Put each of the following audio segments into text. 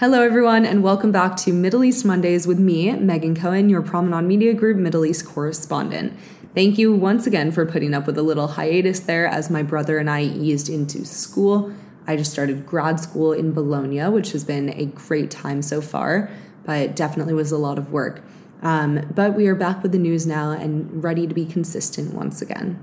Hello, everyone, and welcome back to Middle East Mondays with me, Megan Cohen, your Promenade Media Group Middle East correspondent. Thank you once again for putting up with a little hiatus there as my brother and I eased into school. I just started grad school in Bologna, which has been a great time so far, but definitely was a lot of work. Um, but we are back with the news now and ready to be consistent once again.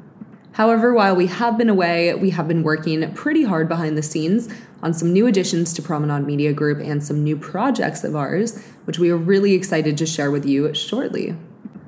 However, while we have been away, we have been working pretty hard behind the scenes on some new additions to Promenade Media Group and some new projects of ours, which we are really excited to share with you shortly.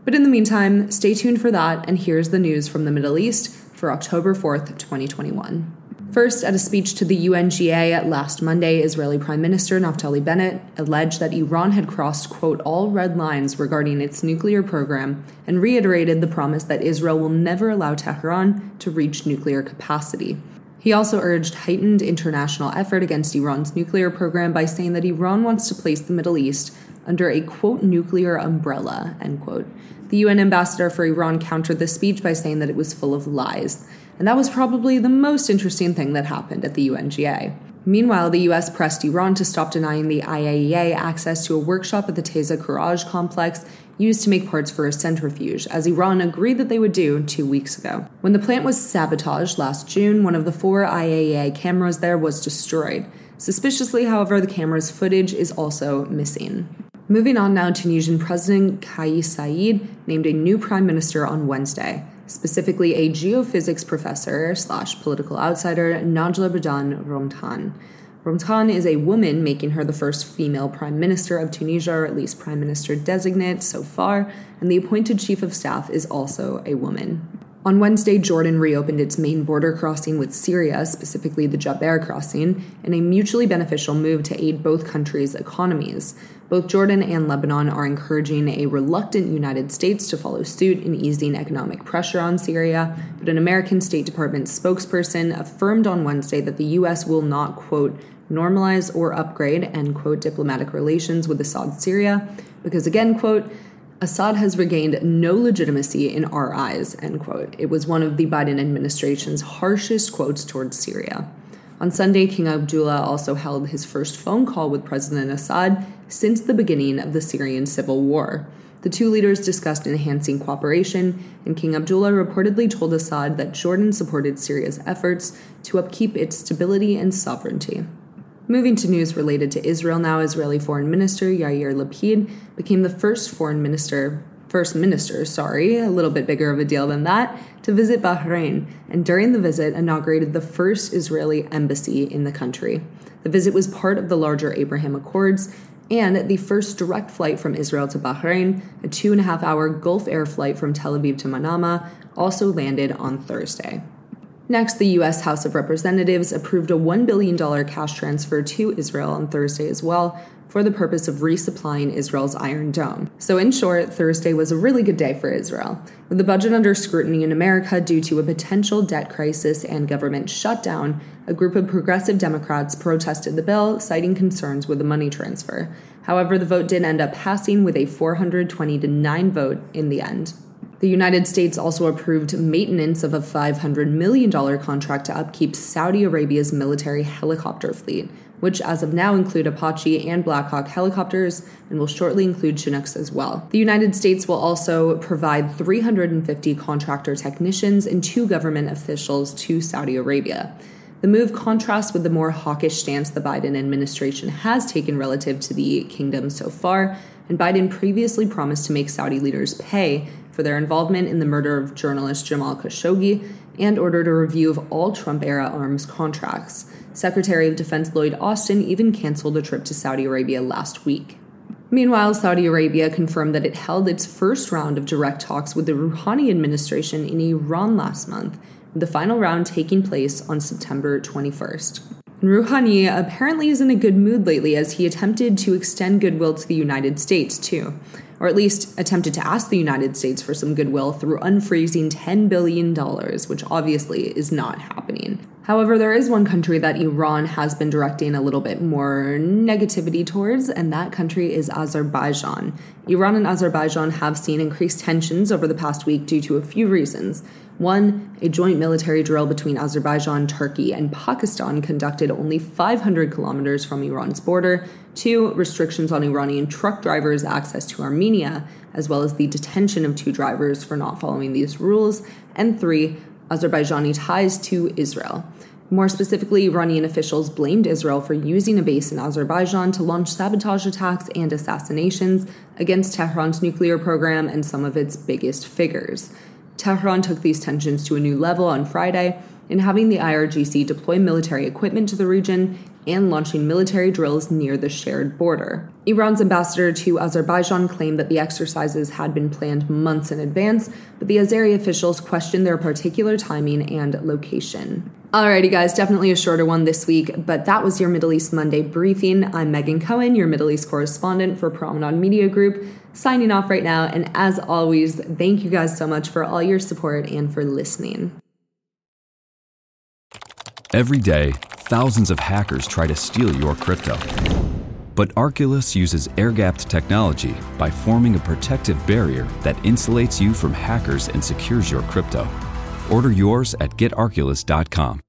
But in the meantime, stay tuned for that, and here's the news from the Middle East for October 4th, 2021. First, at a speech to the UNGA last Monday, Israeli Prime Minister Naftali Bennett alleged that Iran had crossed, quote, all red lines regarding its nuclear program and reiterated the promise that Israel will never allow Tehran to reach nuclear capacity. He also urged heightened international effort against Iran's nuclear program by saying that Iran wants to place the Middle East under a, quote, nuclear umbrella, end quote. The UN ambassador for Iran countered the speech by saying that it was full of lies. And that was probably the most interesting thing that happened at the UNGA. Meanwhile, the US pressed Iran to stop denying the IAEA access to a workshop at the TESA Karaj complex used to make parts for a centrifuge, as Iran agreed that they would do two weeks ago. When the plant was sabotaged last June, one of the four IAEA cameras there was destroyed. Suspiciously, however, the camera's footage is also missing. Moving on now, Tunisian President Kais Saied named a new prime minister on Wednesday specifically a geophysics professor slash political outsider, Najla Bouden Romdhane. Romdhane is a woman, making her the first female prime minister of Tunisia, or at least prime minister designate so far, and the appointed chief of staff is also a woman. On Wednesday, Jordan reopened its main border crossing with Syria, specifically the Jaber crossing, in a mutually beneficial move to aid both countries' economies. Both Jordan and Lebanon are encouraging a reluctant United States to follow suit in easing economic pressure on Syria, but an American State Department spokesperson affirmed on Wednesday that the U.S. will not, quote, normalize or upgrade, end quote, diplomatic relations with Assad Syria, because again, quote, Assad has regained no legitimacy in our eyes, end quote. It was one of the Biden administration's harshest quotes towards Syria. On Sunday, King Abdullah also held his first phone call with President Assad since the beginning of the Syrian civil war. The two leaders discussed enhancing cooperation, and King Abdullah reportedly told Assad that Jordan supported Syria's efforts to upkeep its stability and sovereignty. Moving to news related to Israel now, Israeli Foreign Minister Yair Lapid became the first foreign minister first minister, sorry, a little bit bigger of a deal than that, to visit Bahrain, and during the visit inaugurated the first Israeli embassy in the country. The visit was part of the larger Abraham Accords and the first direct flight from Israel to Bahrain, a two and a half hour Gulf Air flight from Tel Aviv to Manama, also landed on Thursday. Next, the U.S. House of Representatives approved a $1 billion cash transfer to Israel on Thursday as well, for the purpose of resupplying Israel's Iron Dome. So, in short, Thursday was a really good day for Israel. With the budget under scrutiny in America due to a potential debt crisis and government shutdown, a group of progressive Democrats protested the bill, citing concerns with the money transfer. However, the vote did end up passing with a 420 to 9 vote in the end. The United States also approved maintenance of a $500 million contract to upkeep Saudi Arabia's military helicopter fleet, which as of now include Apache and Blackhawk helicopters and will shortly include Chinooks as well. The United States will also provide 350 contractor technicians and two government officials to Saudi Arabia. The move contrasts with the more hawkish stance the Biden administration has taken relative to the kingdom so far, and Biden previously promised to make Saudi leaders pay for their involvement in the murder of journalist Jamal Khashoggi and ordered a review of all Trump era arms contracts. Secretary of Defense Lloyd Austin even canceled a trip to Saudi Arabia last week. Meanwhile, Saudi Arabia confirmed that it held its first round of direct talks with the Rouhani administration in Iran last month, the final round taking place on September 21st. Rouhani apparently is in a good mood lately as he attempted to extend goodwill to the United States, too. Or at least attempted to ask the United States for some goodwill through unfreezing $10 billion, which obviously is not happening. However, there is one country that Iran has been directing a little bit more negativity towards, and that country is Azerbaijan. Iran and Azerbaijan have seen increased tensions over the past week due to a few reasons. One, a joint military drill between Azerbaijan, Turkey, and Pakistan conducted only 500 kilometers from Iran's border. Two, restrictions on Iranian truck drivers' access to Armenia, as well as the detention of two drivers for not following these rules. And three, Azerbaijani ties to Israel. More specifically, Iranian officials blamed Israel for using a base in Azerbaijan to launch sabotage attacks and assassinations against Tehran's nuclear program and some of its biggest figures. Tehran took these tensions to a new level on Friday in having the IRGC deploy military equipment to the region and launching military drills near the shared border. Iran's ambassador to Azerbaijan claimed that the exercises had been planned months in advance, but the Azeri officials questioned their particular timing and location. Alrighty, guys, definitely a shorter one this week, but that was your Middle East Monday briefing. I'm Megan Cohen, your Middle East correspondent for Promenade Media Group signing off right now. And as always, thank you guys so much for all your support and for listening. Every day, thousands of hackers try to steal your crypto. But Arculus uses air gapped technology by forming a protective barrier that insulates you from hackers and secures your crypto. Order yours at getarculus.com.